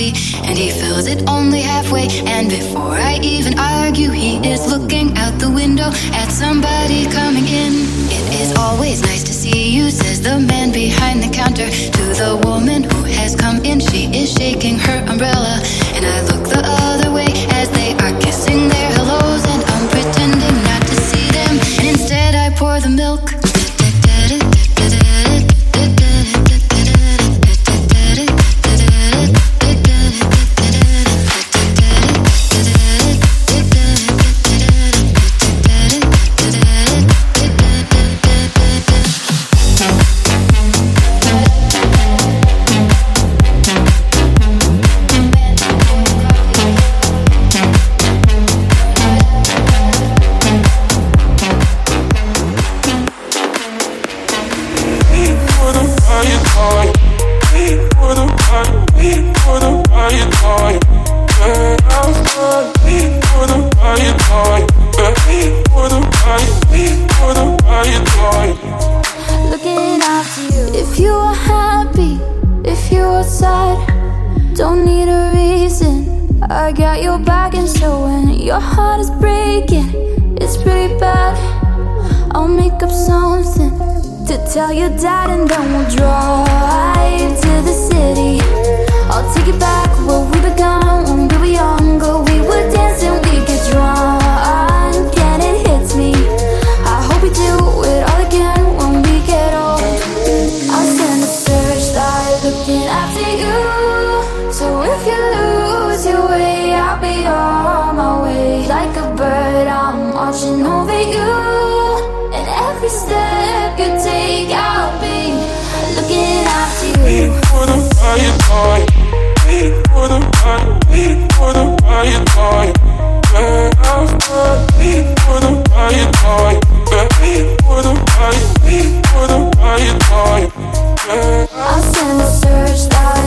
coffee, and he fills it only halfway. And before I even argue, he is looking out the window at somebody coming in. It is always nice to see you, says the man behind the counter to the woman who has come in. She is shaking her umbrella, and I heart is breaking, it's pretty bad. I'll make up something to tell your dad, and then we'll drive to the city. I'll take you back where we began when we were younger. I'll send a searchlight.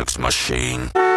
Sex machine.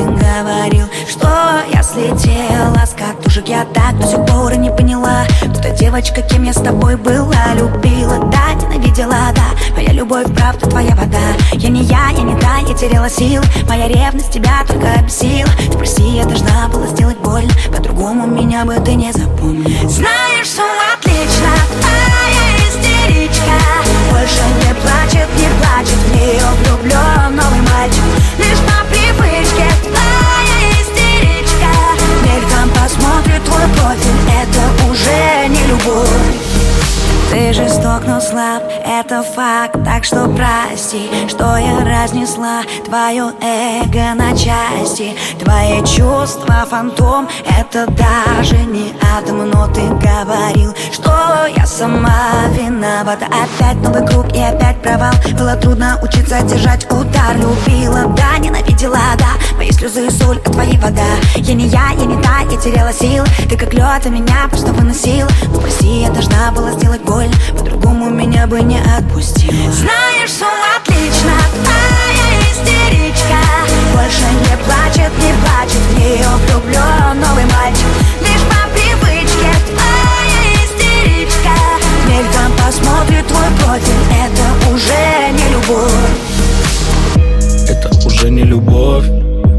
Ты говорил Что я слетела с катушек. Я так до сих пор и не поняла Кто та девочка, кем я с тобой была Любила, да, ненавидела, да. Моя любовь, правда, твоя вода. Я не я, я не та, я теряла сил Моя ревность тебя только обесила Спроси, я должна была сделать больно. По-другому меня бы ты не запомнил Знаешь, все отлично, а истеричка. Больше не плачет, не плачет. В нее влюблен новый мальчик. Лишь уже не любовь ты жесток, но слаб, это факт. Так что прости, что я разнесла Твое эго на части. Твои чувства фантом Это даже не атом Но ты говорил, что я сама виновата Опять новый круг и опять провал. Было трудно учиться держать удар. Любила, да, ненавидела, да. Мои слезы и соль, а твои вода. Я не я, я не та, я теряла сил. Ты как лед, а меня просто выносил. Ну прости, я должна была сделать боль боль По-другому меня бы не отпустил Знаешь, все отлично, твоя истеричка. Больше не плачет, не плачет В нее влюблен новый мальчик. Лишь по привычке твоя истеричка. Мельком посмотрит твой профиль Это уже не любовь. Это уже не любовь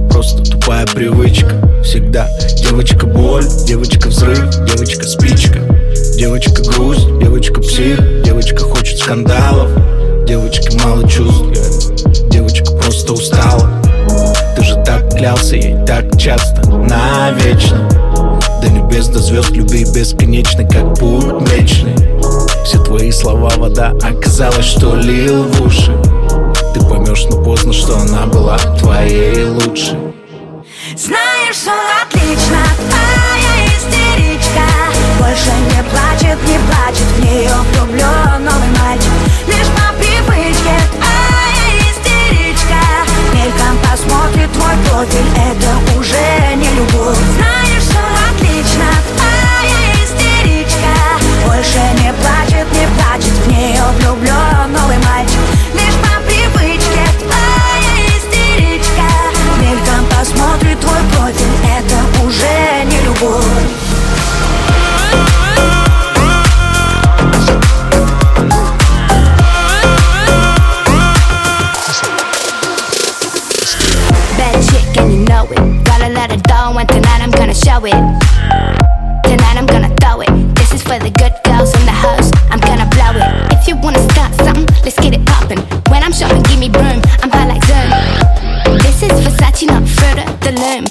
Просто тупая привычка. Всегда девочка боль, девочка взрыв, девочка спичка Девочка грусть, девочка псих Девочка хочет скандалов Девочка мало чувств Девочка просто устала. Ты же так клялся ей так часто Навечно. До небес, до звезд, люби бесконечный Как путь мечный Все твои слова вода Оказалось, что лил в уши. Ты поймешь, но поздно, что она была Твоей лучшей. Знаешь, все отлично плачет, не плачет В нее влюблен новый мальчик. Лишь по привычке show it. Tonight I'm gonna throw it. This is for the good girls in the house. I'm gonna blow it. If you wanna start something, let's get it poppin'. When I'm shopping, give me broom. I'm high like Zoom. This is Versace, not further the loom.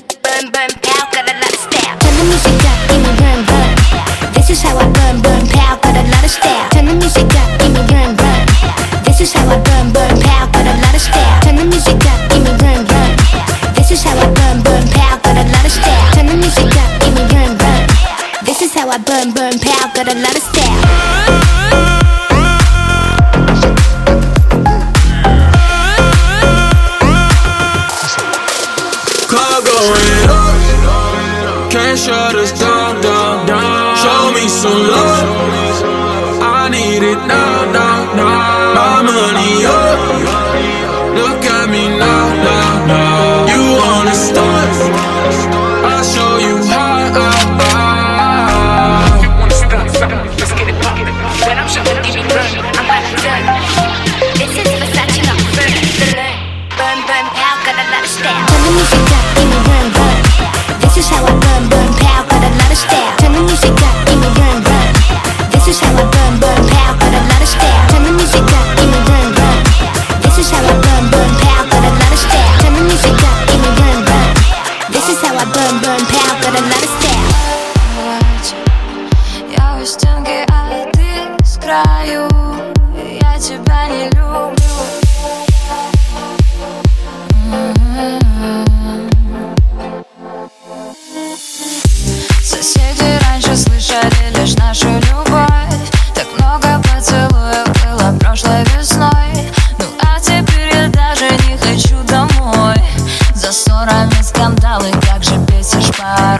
Ссорами, скандалы Как же бесишь пару.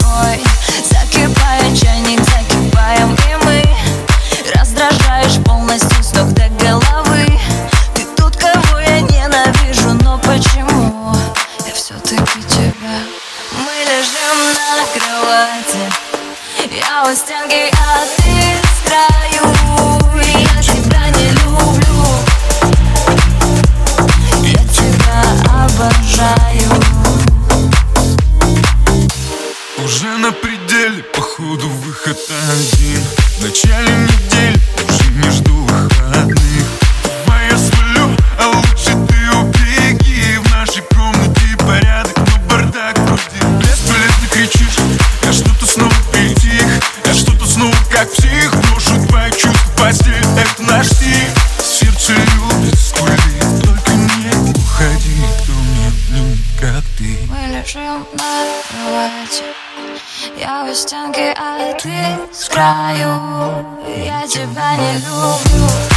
кровати Я в штанге, а ты с краю Я тебя не люблю